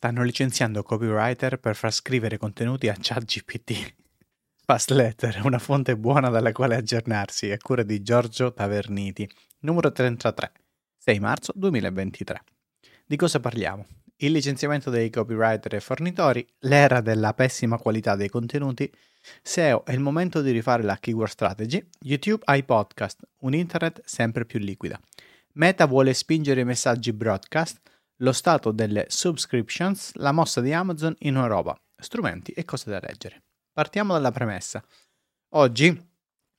stanno licenziando copywriter per far scrivere contenuti a ChatGPT. Fast Letter, una fonte buona dalla quale aggiornarsi, è cura di Giorgio Taverniti, numero 33, 6 marzo 2023. Di cosa parliamo? Il licenziamento dei copywriter e fornitori, l'era della pessima qualità dei contenuti, SEO è il momento di rifare la keyword strategy, YouTube ha i podcast, un internet sempre più liquida. Meta vuole spingere i messaggi broadcast, lo stato delle subscriptions, la mossa di Amazon in Europa, strumenti e cose da leggere. Partiamo dalla premessa. Oggi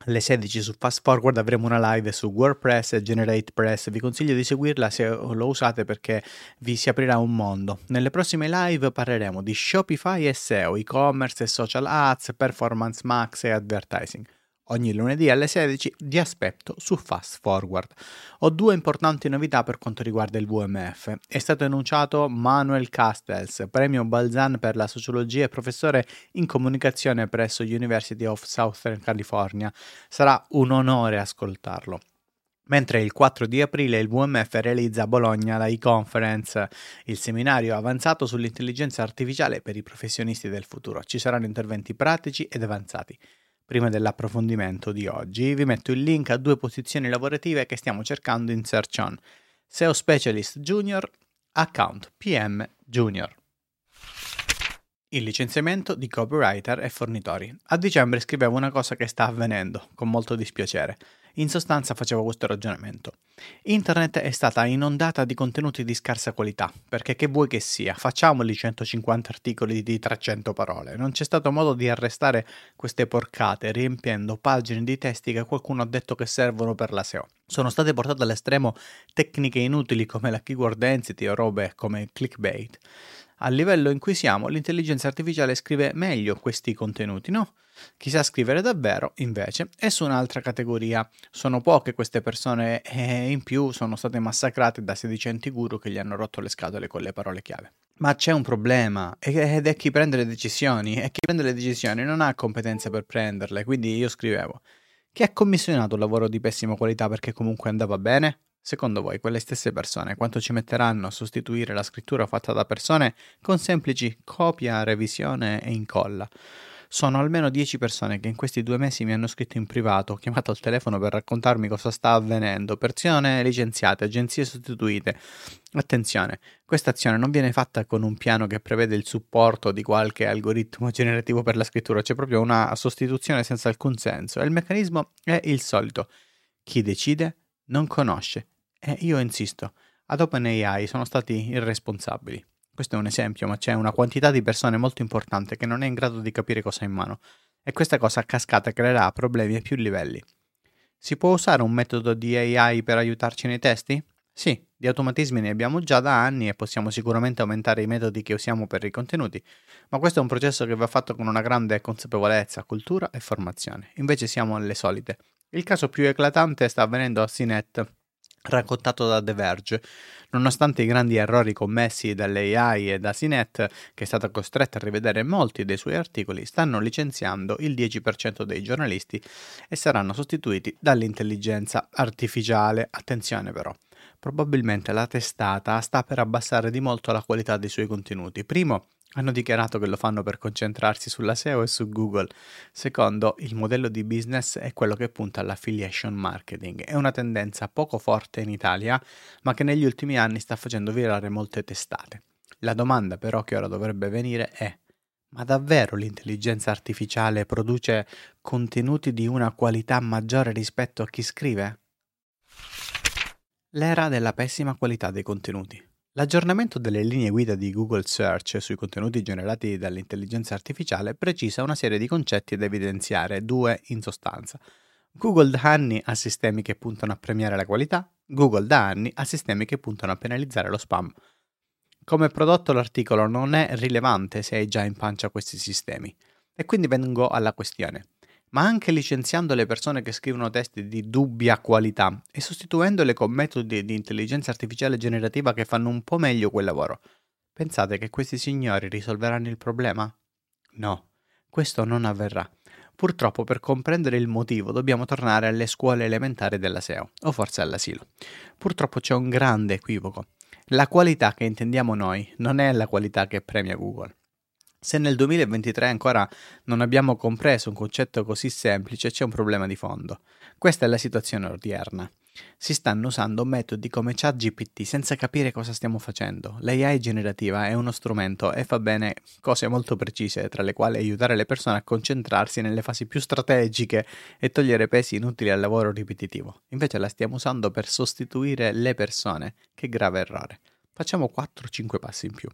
alle 16 su Fast Forward avremo una live su WordPress e GeneratePress. Vi consiglio di seguirla se lo usate perché vi si aprirà un mondo. Nelle prossime live parleremo di Shopify e SEO, e-commerce e social ads, performance max e advertising ogni lunedì alle 16 di aspetto su Fast Forward. Ho due importanti novità per quanto riguarda il VMF. È stato annunciato Manuel Castells, premio Balzan per la sociologia e professore in comunicazione presso University of Southern California. Sarà un onore ascoltarlo. Mentre il 4 di aprile il VMF realizza a Bologna la e-conference, il seminario avanzato sull'intelligenza artificiale per i professionisti del futuro. Ci saranno interventi pratici ed avanzati prima dell'approfondimento di oggi, vi metto il link a due posizioni lavorative che stiamo cercando in Search On. SEO Specialist Junior, Account PM Junior. Il licenziamento di copywriter e fornitori. A dicembre scrivevo una cosa che sta avvenendo, con molto dispiacere. In sostanza facevo questo ragionamento. Internet è stata inondata di contenuti di scarsa qualità, perché che vuoi che sia, facciamoli 150 articoli di 300 parole. Non c'è stato modo di arrestare queste porcate riempiendo pagine di testi che qualcuno ha detto che servono per la SEO. Sono state portate all'estremo tecniche inutili come la keyword density o robe come clickbait. Al livello in cui siamo, l'intelligenza artificiale scrive meglio questi contenuti, no? Chi sa scrivere davvero, invece, è su un'altra categoria. Sono poche queste persone e in più sono state massacrate da sedicenti guru che gli hanno rotto le scatole con le parole chiave. Ma c'è un problema ed è chi prende le decisioni e chi prende le decisioni non ha competenze per prenderle, quindi io scrivevo chi ha commissionato un lavoro di pessima qualità perché comunque andava bene? Secondo voi quelle stesse persone quanto ci metteranno a sostituire la scrittura fatta da persone con semplici copia, revisione e incolla? Sono almeno 10 persone che in questi due mesi mi hanno scritto in privato, chiamato al telefono per raccontarmi cosa sta avvenendo, persone licenziate, agenzie sostituite. Attenzione, questa azione non viene fatta con un piano che prevede il supporto di qualche algoritmo generativo per la scrittura, c'è proprio una sostituzione senza alcun senso e il meccanismo è il solito. Chi decide non conosce e io insisto, ad OpenAI sono stati irresponsabili. Questo è un esempio, ma c'è una quantità di persone molto importante che non è in grado di capire cosa ha in mano e questa cosa a cascata creerà problemi a più livelli. Si può usare un metodo di AI per aiutarci nei testi? Sì, di automatismi ne abbiamo già da anni e possiamo sicuramente aumentare i metodi che usiamo per i contenuti, ma questo è un processo che va fatto con una grande consapevolezza, cultura e formazione. Invece siamo alle solite. Il caso più eclatante sta avvenendo a CNET, raccontato da The Verge. Nonostante i grandi errori commessi dall'AI e da CNET, che è stata costretta a rivedere molti dei suoi articoli, stanno licenziando il 10% dei giornalisti e saranno sostituiti dall'intelligenza artificiale. Attenzione però, probabilmente la testata sta per abbassare di molto la qualità dei suoi contenuti. Primo, hanno dichiarato che lo fanno per concentrarsi sulla SEO e su Google. Secondo, il modello di business è quello che punta all'affiliation marketing. È una tendenza poco forte in Italia, ma che negli ultimi anni sta facendo virare molte testate. La domanda però che ora dovrebbe venire è ma davvero l'intelligenza artificiale produce contenuti di una qualità maggiore rispetto a chi scrive? L'era della pessima qualità dei contenuti. L'aggiornamento delle linee guida di Google Search sui contenuti generati dall'intelligenza artificiale precisa una serie di concetti da evidenziare, due in sostanza. Google da anni ha sistemi che puntano a premiare la qualità, Google da anni ha sistemi che puntano a penalizzare lo spam. Come prodotto l'articolo non è rilevante se hai già in pancia questi sistemi. E quindi vengo alla questione ma anche licenziando le persone che scrivono testi di dubbia qualità e sostituendole con metodi di intelligenza artificiale generativa che fanno un po' meglio quel lavoro. Pensate che questi signori risolveranno il problema? No, questo non avverrà. Purtroppo per comprendere il motivo dobbiamo tornare alle scuole elementari della SEO, o forse all'asilo. Purtroppo c'è un grande equivoco. La qualità che intendiamo noi non è la qualità che premia Google. Se nel 2023 ancora non abbiamo compreso un concetto così semplice, c'è un problema di fondo. Questa è la situazione odierna. Si stanno usando metodi come ChatGPT senza capire cosa stiamo facendo. L'AI generativa è uno strumento e fa bene cose molto precise, tra le quali aiutare le persone a concentrarsi nelle fasi più strategiche e togliere pesi inutili al lavoro ripetitivo. Invece la stiamo usando per sostituire le persone. Che grave errore. Facciamo 4-5 passi in più.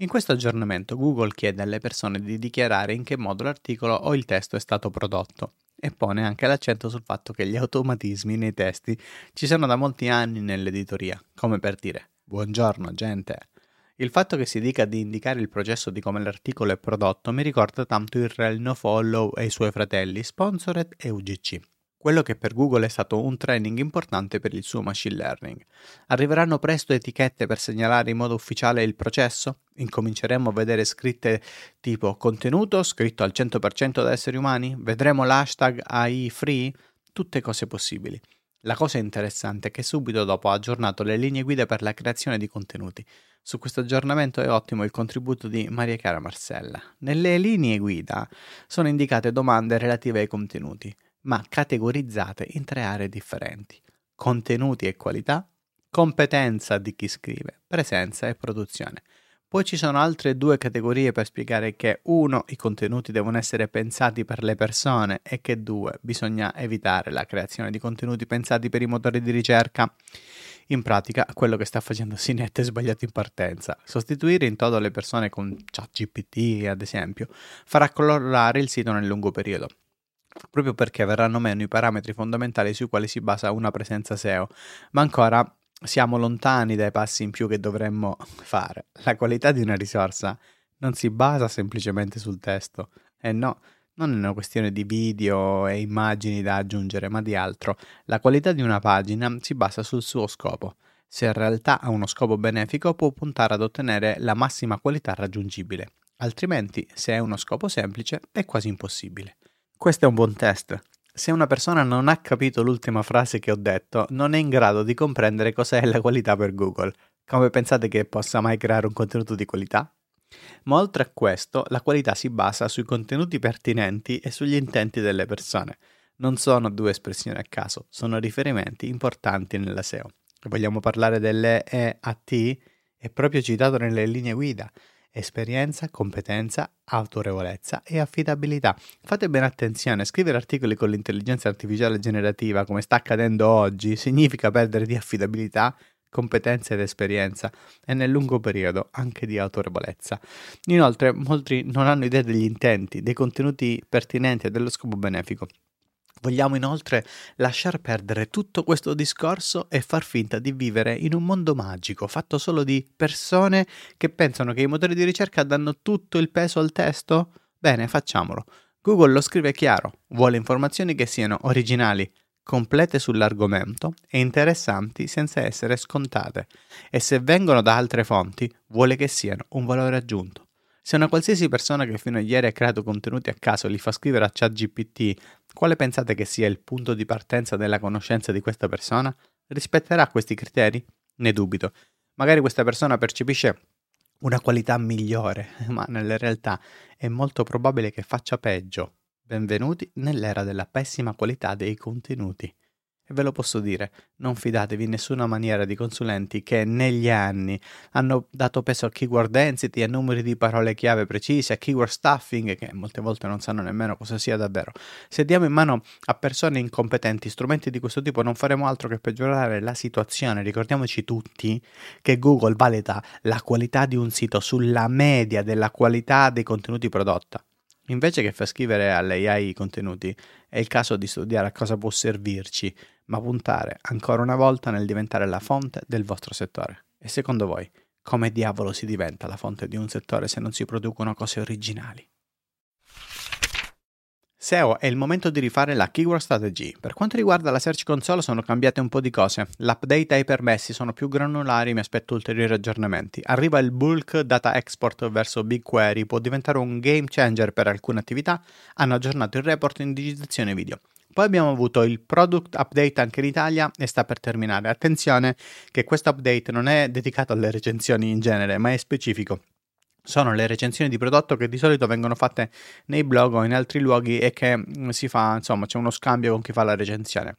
In questo aggiornamento Google chiede alle persone di dichiarare in che modo l'articolo o il testo è stato prodotto e pone anche l'accento sul fatto che gli automatismi nei testi ci sono da molti anni nell'editoria, come per dire buongiorno gente. Il fatto che si dica di indicare il processo di come l'articolo è prodotto mi ricorda tanto il rel nofollow e i suoi fratelli Sponsored e UGC quello che per Google è stato un training importante per il suo machine learning. Arriveranno presto etichette per segnalare in modo ufficiale il processo? Incominceremo a vedere scritte tipo contenuto scritto al 100% da esseri umani? Vedremo l'hashtag AI free? Tutte cose possibili. La cosa interessante è che subito dopo ha aggiornato le linee guida per la creazione di contenuti. Su questo aggiornamento è ottimo il contributo di Maria Chiara Marcella. Nelle linee guida sono indicate domande relative ai contenuti ma categorizzate in tre aree differenti. Contenuti e qualità, competenza di chi scrive, presenza e produzione. Poi ci sono altre due categorie per spiegare che uno, i contenuti devono essere pensati per le persone e che due, bisogna evitare la creazione di contenuti pensati per i motori di ricerca. In pratica, quello che sta facendo Sinet è sbagliato in partenza. Sostituire in toto le persone con ChatGPT, ad esempio, farà colorare il sito nel lungo periodo proprio perché verranno meno i parametri fondamentali sui quali si basa una presenza SEO, ma ancora siamo lontani dai passi in più che dovremmo fare. La qualità di una risorsa non si basa semplicemente sul testo, e no, non è una questione di video e immagini da aggiungere, ma di altro. La qualità di una pagina si basa sul suo scopo. Se in realtà ha uno scopo benefico, può puntare ad ottenere la massima qualità raggiungibile. Altrimenti, se è uno scopo semplice, è quasi impossibile. Questo è un buon test. Se una persona non ha capito l'ultima frase che ho detto, non è in grado di comprendere cos'è la qualità per Google. Come pensate che possa mai creare un contenuto di qualità? Ma oltre a questo, la qualità si basa sui contenuti pertinenti e sugli intenti delle persone. Non sono due espressioni a caso, sono riferimenti importanti nella SEO. Vogliamo parlare delle EAT? È proprio citato nelle linee guida esperienza, competenza, autorevolezza e affidabilità. Fate bene attenzione, scrivere articoli con l'intelligenza artificiale generativa come sta accadendo oggi significa perdere di affidabilità, competenza ed esperienza e nel lungo periodo anche di autorevolezza. Inoltre molti non hanno idea degli intenti, dei contenuti pertinenti e dello scopo benefico. Vogliamo inoltre lasciar perdere tutto questo discorso e far finta di vivere in un mondo magico, fatto solo di persone che pensano che i motori di ricerca danno tutto il peso al testo? Bene, facciamolo. Google lo scrive chiaro, vuole informazioni che siano originali, complete sull'argomento e interessanti senza essere scontate. E se vengono da altre fonti, vuole che siano un valore aggiunto. Se una qualsiasi persona che fino a ieri ha creato contenuti a caso li fa scrivere a ChatGPT, quale pensate che sia il punto di partenza della conoscenza di questa persona? Rispetterà questi criteri? Ne dubito. Magari questa persona percepisce una qualità migliore, ma nella realtà è molto probabile che faccia peggio. Benvenuti nell'era della pessima qualità dei contenuti. E ve lo posso dire, non fidatevi in nessuna maniera di consulenti che negli anni hanno dato peso a keyword density, a numeri di parole chiave precisi, a keyword stuffing, che molte volte non sanno nemmeno cosa sia davvero. Se diamo in mano a persone incompetenti strumenti di questo tipo non faremo altro che peggiorare la situazione. Ricordiamoci tutti che Google valuta la qualità di un sito sulla media della qualità dei contenuti prodotta. Invece che far scrivere all'AI i contenuti, è il caso di studiare a cosa può servirci ma puntare ancora una volta nel diventare la fonte del vostro settore. E secondo voi, come diavolo si diventa la fonte di un settore se non si producono cose originali? SEO è il momento di rifare la keyword strategy. Per quanto riguarda la Search Console sono cambiate un po' di cose. L'update ai permessi sono più granulari, mi aspetto ulteriori aggiornamenti. Arriva il bulk data export verso BigQuery, può diventare un game changer per alcune attività. Hanno aggiornato il report in digitazione video. Poi abbiamo avuto il product update anche in Italia e sta per terminare. Attenzione che questo update non è dedicato alle recensioni in genere, ma è specifico sono le recensioni di prodotto che di solito vengono fatte nei blog o in altri luoghi e che mm, si fa, insomma, c'è uno scambio con chi fa la recensione.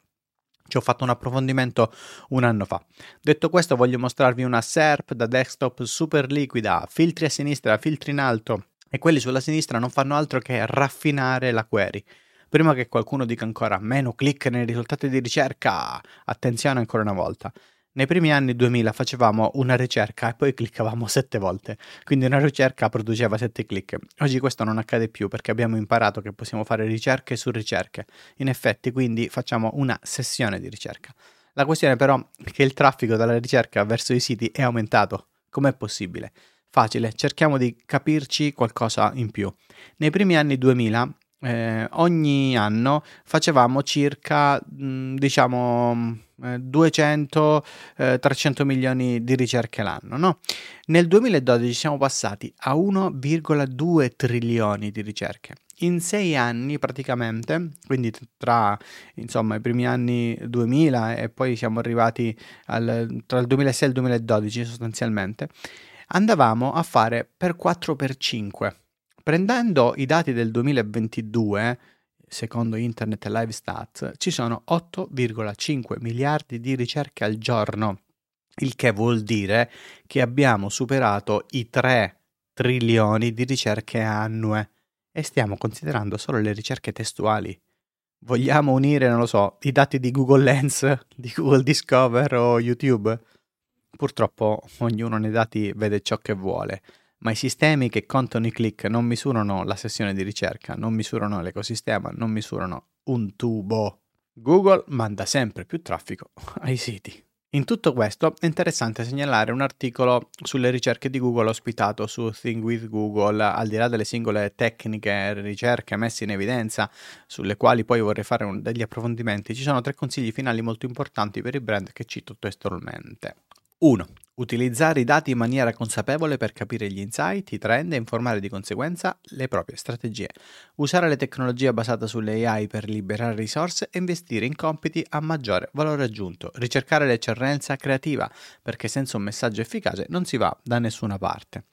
Ci ho fatto un approfondimento un anno fa. Detto questo, voglio mostrarvi una SERP da desktop super liquida, filtri a sinistra, filtri in alto, e quelli sulla sinistra non fanno altro che raffinare la query. Prima che qualcuno dica ancora meno click nei risultati di ricerca, attenzione ancora una volta. Nei primi anni 2000 facevamo una ricerca e poi cliccavamo sette volte, quindi una ricerca produceva sette click. Oggi questo non accade più perché abbiamo imparato che possiamo fare ricerche su ricerche. In effetti, quindi facciamo una sessione di ricerca. La questione però è che il traffico dalla ricerca verso i siti è aumentato. Com'è possibile? Facile, cerchiamo di capirci qualcosa in più. Nei primi anni 2000 eh, ogni anno facevamo circa, mh, diciamo, 200-300 eh, milioni di ricerche l'anno. No? Nel 2012 siamo passati a 1,2 trilioni di ricerche. In sei anni praticamente, quindi tra insomma, i primi anni 2000 e poi siamo arrivati al, tra il 2006 e il 2012 sostanzialmente, andavamo a fare per 4 per 5 Prendendo i dati del 2022, secondo Internet Live Stats, ci sono 8,5 miliardi di ricerche al giorno, il che vuol dire che abbiamo superato i 3 trilioni di ricerche annue e stiamo considerando solo le ricerche testuali. Vogliamo unire, non lo so, i dati di Google Lens, di Google Discover o YouTube? Purtroppo ognuno nei dati vede ciò che vuole ma i sistemi che contano i click non misurano la sessione di ricerca, non misurano l'ecosistema, non misurano un tubo. Google manda sempre più traffico ai siti. In tutto questo è interessante segnalare un articolo sulle ricerche di Google ospitato su Think with Google, al di là delle singole tecniche e ricerche messe in evidenza, sulle quali poi vorrei fare un, degli approfondimenti, ci sono tre consigli finali molto importanti per i brand che cito testualmente. 1. Utilizzare i dati in maniera consapevole per capire gli insight, i trend e informare di conseguenza le proprie strategie. Usare le tecnologie basate sulle AI per liberare risorse e investire in compiti a maggiore valore aggiunto. Ricercare l'eccellenza creativa, perché senza un messaggio efficace non si va da nessuna parte.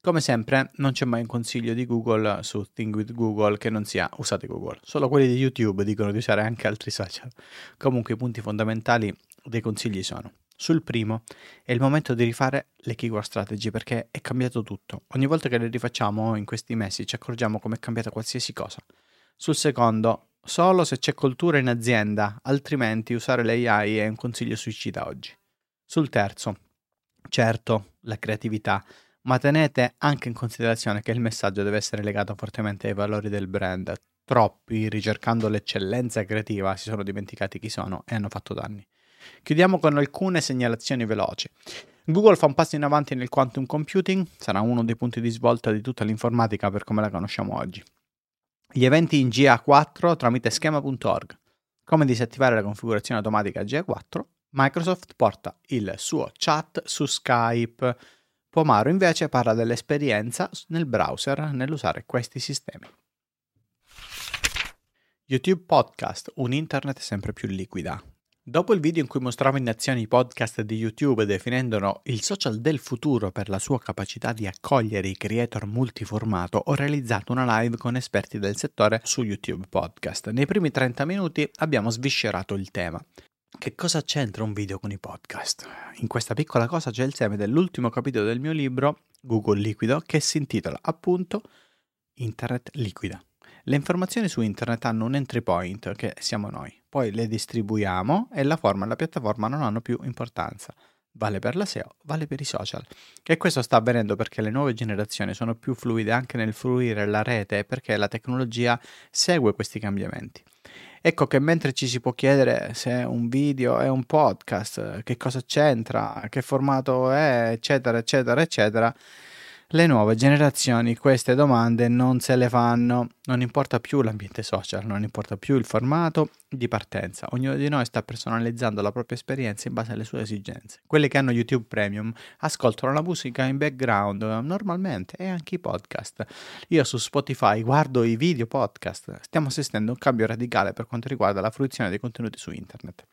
Come sempre, non c'è mai un consiglio di Google su Think with Google che non sia usate Google. Solo quelli di YouTube dicono di usare anche altri social. Comunque i punti fondamentali dei consigli sono sul primo è il momento di rifare le keyword strategy perché è cambiato tutto. Ogni volta che le rifacciamo in questi mesi ci accorgiamo come è cambiata qualsiasi cosa. Sul secondo, solo se c'è cultura in azienda, altrimenti usare le AI è un consiglio suicida oggi. Sul terzo, certo, la creatività, ma tenete anche in considerazione che il messaggio deve essere legato fortemente ai valori del brand. Troppi, ricercando l'eccellenza creativa, si sono dimenticati chi sono e hanno fatto danni. Chiudiamo con alcune segnalazioni veloci. Google fa un passo in avanti nel quantum computing, sarà uno dei punti di svolta di tutta l'informatica per come la conosciamo oggi. Gli eventi in GA4 tramite schema.org. Come disattivare la configurazione automatica GA4? Microsoft porta il suo chat su Skype. Pomaro invece parla dell'esperienza nel browser nell'usare questi sistemi. YouTube Podcast, un internet sempre più liquida. Dopo il video in cui mostravo in azione i podcast di YouTube definendolo il social del futuro per la sua capacità di accogliere i creator multiformato, ho realizzato una live con esperti del settore su YouTube Podcast. Nei primi 30 minuti abbiamo sviscerato il tema. Che cosa c'entra un video con i podcast? In questa piccola cosa c'è il seme dell'ultimo capitolo del mio libro, Google Liquido, che si intitola appunto Internet Liquida. Le informazioni su internet hanno un entry point, che siamo noi, poi le distribuiamo e la forma e la piattaforma non hanno più importanza. Vale per la SEO, vale per i social. E questo sta avvenendo perché le nuove generazioni sono più fluide anche nel fruire la rete e perché la tecnologia segue questi cambiamenti. Ecco che mentre ci si può chiedere se un video è un podcast, che cosa c'entra, che formato è, eccetera, eccetera, eccetera, Le nuove generazioni queste domande non se le fanno, non importa più l'ambiente social, non importa più il formato di partenza, ognuno di noi sta personalizzando la propria esperienza in base alle sue esigenze. Quelli che hanno YouTube Premium ascoltano la musica in background normalmente e anche i podcast. Io su Spotify guardo i video podcast, stiamo assistendo a un cambio radicale per quanto riguarda la fruizione dei contenuti su internet.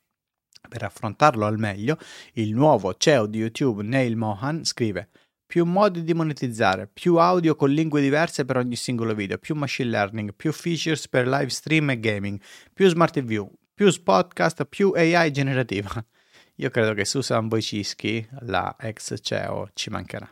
Per affrontarlo al meglio, il nuovo CEO di YouTube, Neil Mohan, scrive più modi di monetizzare, più audio con lingue diverse per ogni singolo video, più machine learning, più features per live stream e gaming, più smart TV, più podcast, più AI generativa. Io credo che Susan Wojcicki, la ex CEO, ci mancherà.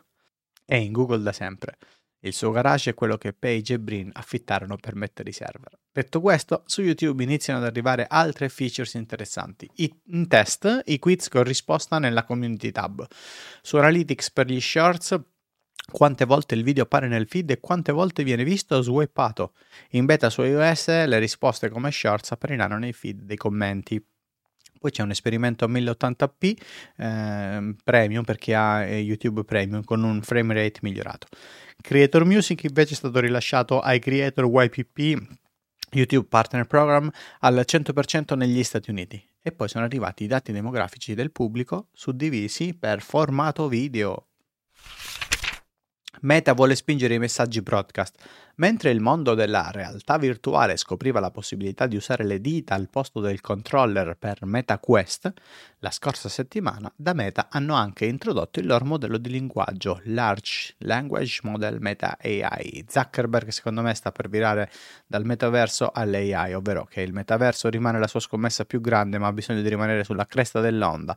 È in Google da sempre. Il suo garage è quello che Page e Brin affittarono per mettere i server. Detto questo, su YouTube iniziano ad arrivare altre features interessanti. I, in test, i quiz con risposta nella community tab. Su Analytics per gli shorts, quante volte il video appare nel feed e quante volte viene visto o swippato. In beta su iOS le risposte come shorts appariranno nei feed dei commenti. Poi c'è un esperimento a 1080p eh, premium per chi ha eh, YouTube Premium con un frame rate migliorato. Creator Music invece è stato rilasciato ai creator YPP YouTube Partner Program al 100% negli Stati Uniti e poi sono arrivati i dati demografici del pubblico suddivisi per formato video. Meta vuole spingere i messaggi broadcast. Mentre il mondo della realtà virtuale scopriva la possibilità di usare le dita al posto del controller per MetaQuest, la scorsa settimana da Meta hanno anche introdotto il loro modello di linguaggio Large Language Model Meta AI. Zuckerberg secondo me sta per virare dal metaverso all'AI, ovvero che il metaverso rimane la sua scommessa più grande ma ha bisogno di rimanere sulla cresta dell'onda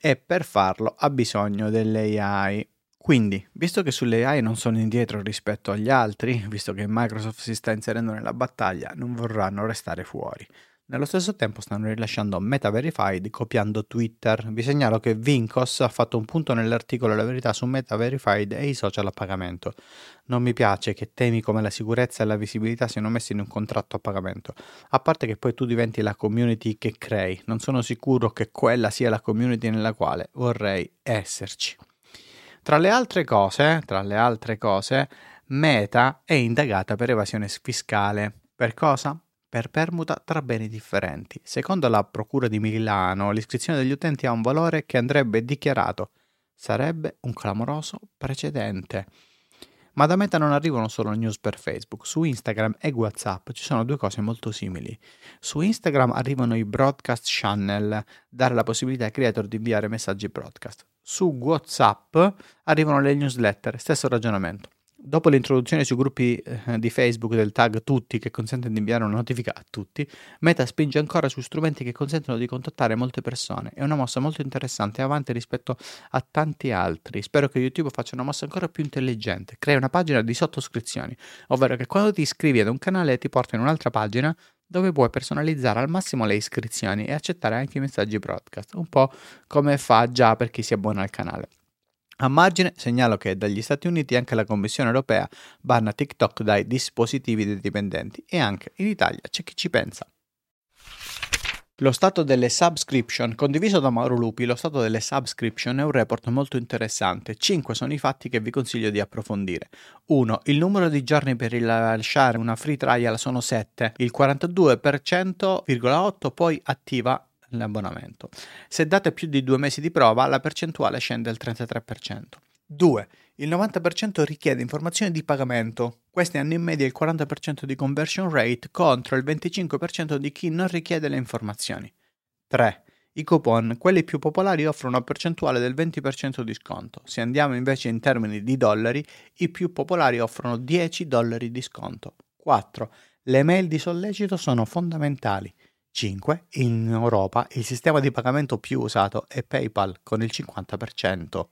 e per farlo ha bisogno dell'AI quindi, visto che sulle AI non sono indietro rispetto agli altri, visto che Microsoft si sta inserendo nella battaglia, non vorranno restare fuori. Nello stesso tempo stanno rilasciando Meta Verified copiando Twitter. Vi segnalo che Vincos ha fatto un punto nell'articolo La verità su Meta Verified e i social a pagamento. Non mi piace che temi come la sicurezza e la visibilità siano messi in un contratto a pagamento, a parte che poi tu diventi la community che crei. Non sono sicuro che quella sia la community nella quale vorrei esserci. Tra le altre cose, tra le altre cose, Meta è indagata per evasione fiscale. Per cosa? Per permuta tra beni differenti. Secondo la Procura di Milano, l'iscrizione degli utenti ha un valore che andrebbe dichiarato. Sarebbe un clamoroso precedente. Ma da Meta non arrivano solo news per Facebook, su Instagram e WhatsApp ci sono due cose molto simili. Su Instagram arrivano i broadcast channel, dare la possibilità ai creator di inviare messaggi broadcast su WhatsApp arrivano le newsletter, stesso ragionamento. Dopo l'introduzione sui gruppi eh, di Facebook del tag tutti che consente di inviare una notifica a tutti, Meta spinge ancora su strumenti che consentono di contattare molte persone. È una mossa molto interessante e avanti rispetto a tanti altri. Spero che YouTube faccia una mossa ancora più intelligente. Crea una pagina di sottoscrizioni, ovvero che quando ti iscrivi ad un canale ti porta in un'altra pagina dove puoi personalizzare al massimo le iscrizioni e accettare anche i messaggi broadcast, un po' come fa già per chi si abbona al canale. A margine segnalo che dagli Stati Uniti anche la Commissione europea banna TikTok dai dispositivi dei dipendenti e anche in Italia c'è chi ci pensa. Lo stato delle subscription, condiviso da Mauro Lupi, lo stato delle subscription è un report molto interessante. 5 sono i fatti che vi consiglio di approfondire. 1. Il numero di giorni per rilasciare una free trial sono 7, il 42,8% poi attiva l'abbonamento. Se date più di due mesi di prova, la percentuale scende al 33%. 2. Il 90% richiede informazioni di pagamento. Questi hanno in media il 40% di conversion rate contro il 25% di chi non richiede le informazioni. 3. I coupon, quelli più popolari, offrono una percentuale del 20% di sconto. Se andiamo invece in termini di dollari, i più popolari offrono 10 dollari di sconto. 4. Le mail di sollecito sono fondamentali. 5. In Europa il sistema di pagamento più usato è PayPal con il 50%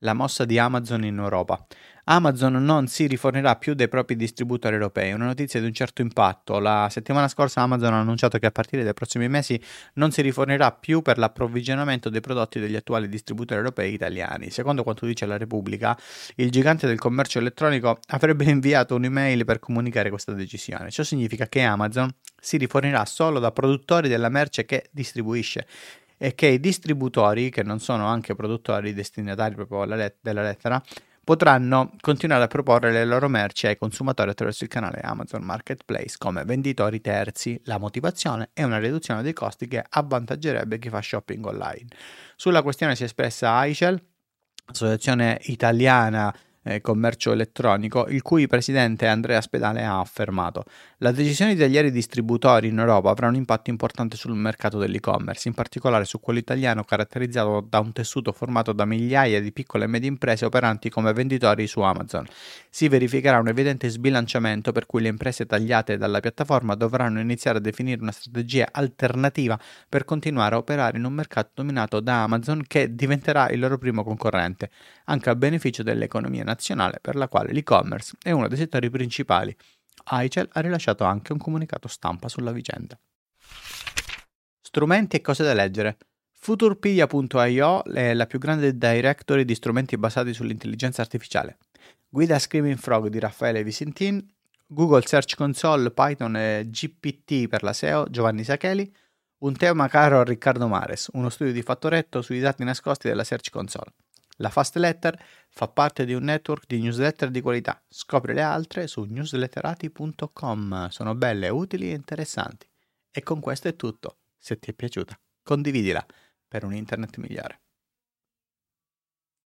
la mossa di Amazon in Europa. Amazon non si rifornirà più dei propri distributori europei, una notizia di un certo impatto. La settimana scorsa Amazon ha annunciato che a partire dai prossimi mesi non si rifornirà più per l'approvvigionamento dei prodotti degli attuali distributori europei italiani. Secondo quanto dice la Repubblica, il gigante del commercio elettronico avrebbe inviato un'email per comunicare questa decisione. Ciò significa che Amazon si rifornirà solo da produttori della merce che distribuisce e che i distributori, che non sono anche produttori destinatari proprio let- della lettera, potranno continuare a proporre le loro merci ai consumatori attraverso il canale Amazon Marketplace come venditori terzi. La motivazione è una riduzione dei costi che avvantaggerebbe chi fa shopping online. Sulla questione si è espressa Aichel, associazione italiana eh, commercio elettronico, il cui presidente Andrea Spedale ha affermato la decisione di tagliare i distributori in Europa avrà un impatto importante sul mercato dell'e-commerce, in particolare su quello italiano caratterizzato da un tessuto formato da migliaia di piccole e medie imprese operanti come venditori su Amazon. Si verificherà un evidente sbilanciamento per cui le imprese tagliate dalla piattaforma dovranno iniziare a definire una strategia alternativa per continuare a operare in un mercato dominato da Amazon che diventerà il loro primo concorrente, anche a beneficio dell'economia nazionale per la quale l'e-commerce è uno dei settori principali. Aichel ha rilasciato anche un comunicato stampa sulla vicenda. Strumenti e cose da leggere. Futurpedia.io è la più grande directory di strumenti basati sull'intelligenza artificiale. Guida Screaming Frog di Raffaele Visentin, Google Search Console, Python e GPT per la SEO Giovanni Sacheli, un tema caro a Riccardo Mares, uno studio di fattoretto sui dati nascosti della Search Console. La Fast Letter fa parte di un network di newsletter di qualità. Scopri le altre su newsletterati.com. Sono belle, utili e interessanti. E con questo è tutto. Se ti è piaciuta, condividila per un internet migliore.